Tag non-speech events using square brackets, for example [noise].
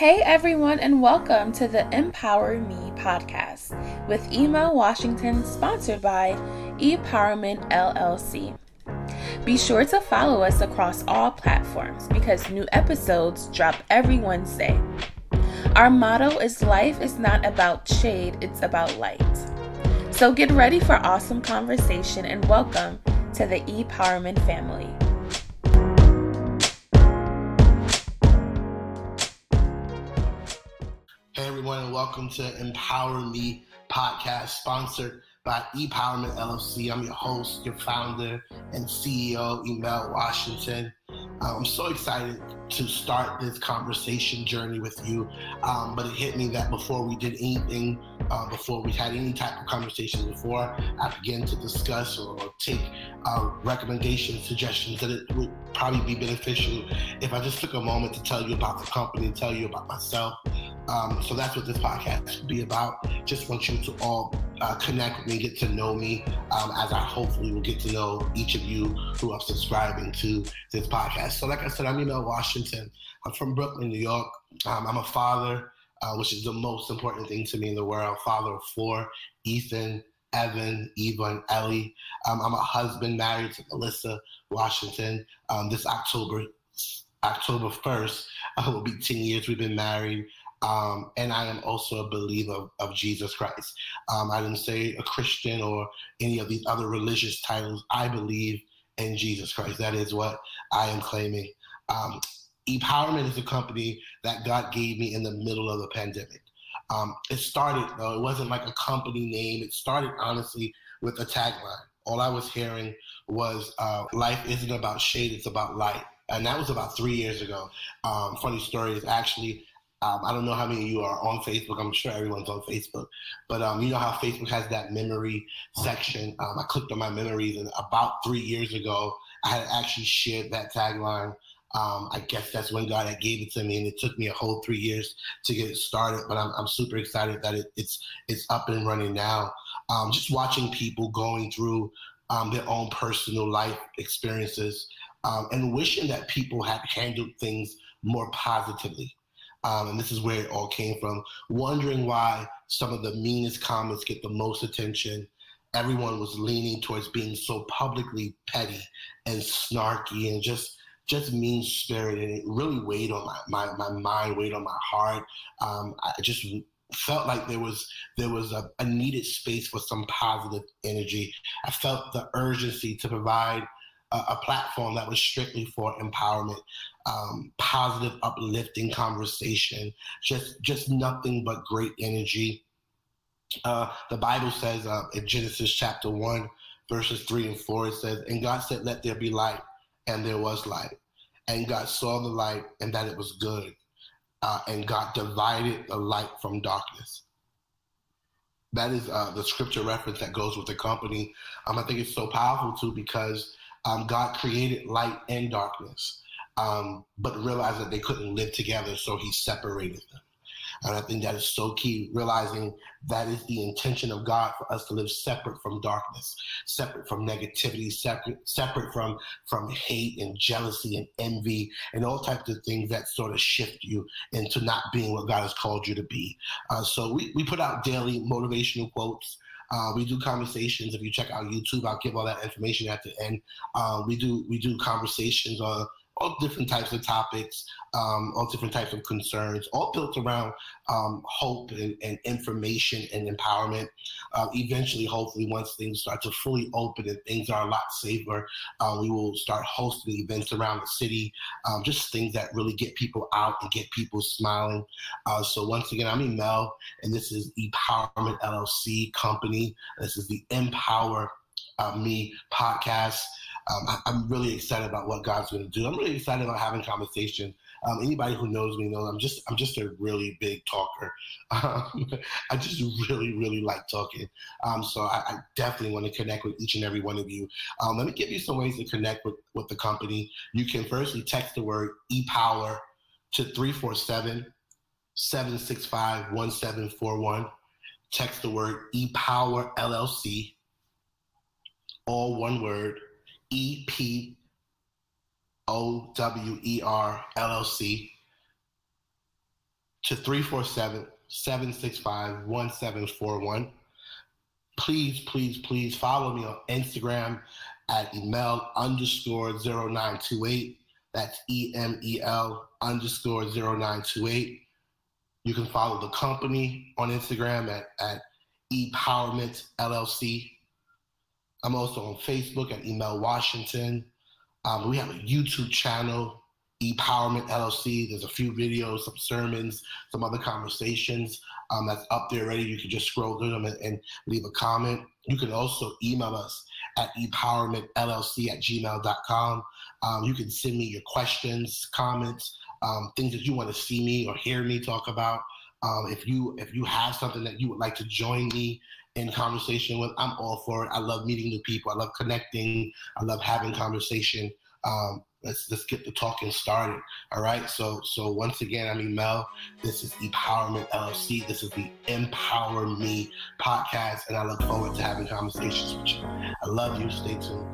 Hey everyone, and welcome to the Empower Me podcast with Emel Washington, sponsored by ePowerment LLC. Be sure to follow us across all platforms because new episodes drop every Wednesday. Our motto is Life is not about shade, it's about light. So get ready for awesome conversation and welcome to the ePowerment family. Everyone, and welcome to Empower Me podcast, sponsored by ePowerment LLC. I'm your host, your founder, and CEO, Emel Washington. Uh, I'm so excited to start this conversation journey with you. Um, but it hit me that before we did anything, uh, before we had any type of conversation before I began to discuss or, or take uh, recommendations, suggestions, that it would probably be beneficial if I just took a moment to tell you about the company, tell you about myself, um, so that's what this podcast will be about. Just want you to all uh, connect with me, get to know me, um, as I hopefully will get to know each of you who are subscribing to this podcast. So, like I said, I'm Emel Washington. I'm from Brooklyn, New York. Um, I'm a father, uh, which is the most important thing to me in the world. Father of four, Ethan, Evan, Eva, and Ellie. Um, I'm a husband married to Melissa Washington. Um, this October, October 1st, [laughs] I uh, will be 10 years we've been married. Um, and I am also a believer of, of Jesus Christ. Um, I didn't say a Christian or any of these other religious titles. I believe in Jesus Christ. That is what I am claiming. Um, ePowerment is a company that God gave me in the middle of the pandemic. Um, it started, though, it wasn't like a company name. It started, honestly, with a tagline. All I was hearing was uh, life isn't about shade, it's about light. And that was about three years ago. Um, funny story is actually um, I don't know how many of you are on Facebook. I'm sure everyone's on Facebook, but um, you know how Facebook has that memory section. Um, I clicked on my memories, and about three years ago, I had actually shared that tagline. Um, I guess that's when God had gave it to me, and it took me a whole three years to get it started. But I'm, I'm super excited that it, it's it's up and running now. Um, just watching people going through um, their own personal life experiences, and wishing that people had handled things more positively um, and this is where it all came from. Wondering why some of the meanest comments get the most attention. Everyone was leaning towards being so publicly petty and snarky and just just mean spirited. It really weighed on my, my, my mind, weighed on my heart. Um, I just felt like there was there was a, a needed space for some positive energy. I felt the urgency to provide a, platform that was strictly for empowerment, um, positive, uplifting conversation, just just nothing but great energy. Uh, the Bible says uh, in Genesis chapter one, verses three and four, it says, "And God said, Let there be light, and there was light. And God saw the light, and that it was good. Uh, and God divided the light from darkness." That is uh, the scripture reference that goes with the company. Um, I think it's so powerful too because um, God created light and darkness, um, but realized that they couldn't live together, so He separated them. And I think that is so key, realizing that is the intention of God for us to live separate from darkness, separate from negativity, separate, separate from, from hate and jealousy and envy and all types of things that sort of shift you into not being what God has called you to be. Uh, so we, we put out daily motivational quotes. Uh, we do conversations. If you check out YouTube, I'll give all that information at the end. Uh, we do we do conversations on all different types of topics, um, all different types of concerns, all built around um, hope and, and, information and empowerment. Uh, eventually, hopefully, once things start to fully open and things are a lot safer, uh, we will start hosting events around the city, um, just things that really get people out and get people smiling. Uh, so, once again, I'm Emel, and this is Empowerment LLC company. This is the Empower uh, Me podcast um, I, am really excited about what God's going to do. I'm really excited about having conversation. Um, anybody who knows me knows I'm just I'm just a really big talker. [laughs] Um, I just really really like talking. Um, so I, I, definitely want to connect with each and every one of you. Um, let me give you some ways to connect with with the company. You can firstly text the word ePower to 347 765 1741. Text the word ePower LLC, all one word E P O W E R L L C. to 347 765 1741. Please, please, please follow me on Instagram at emel underscore 0928. That's E M E L underscore 0928. You can follow the company on Instagram at, at ePowerment LLC. I'm also on Facebook at Emel Washington. Um, we have a YouTube channel, Empowerment LLC. There's a few videos, some sermons, some other conversations um, that's up there already. You can just scroll through them and, and, leave a comment. You can also email us at ePowermentLLC at gmail.com. Um, you can send me your questions, comments, um, things that you want to see me or hear me talk about. Um, if you if you have something that you would like to join me in conversation with, I'm all for it. I love meeting new people. I love connecting. I love having conversation. Um, let's let's get the talking started. All right. So so once again, I'm Emel. This is Empowerment LLC. This is the Empower Me podcast, and I look forward to having conversations with you. I love you. Stay tuned.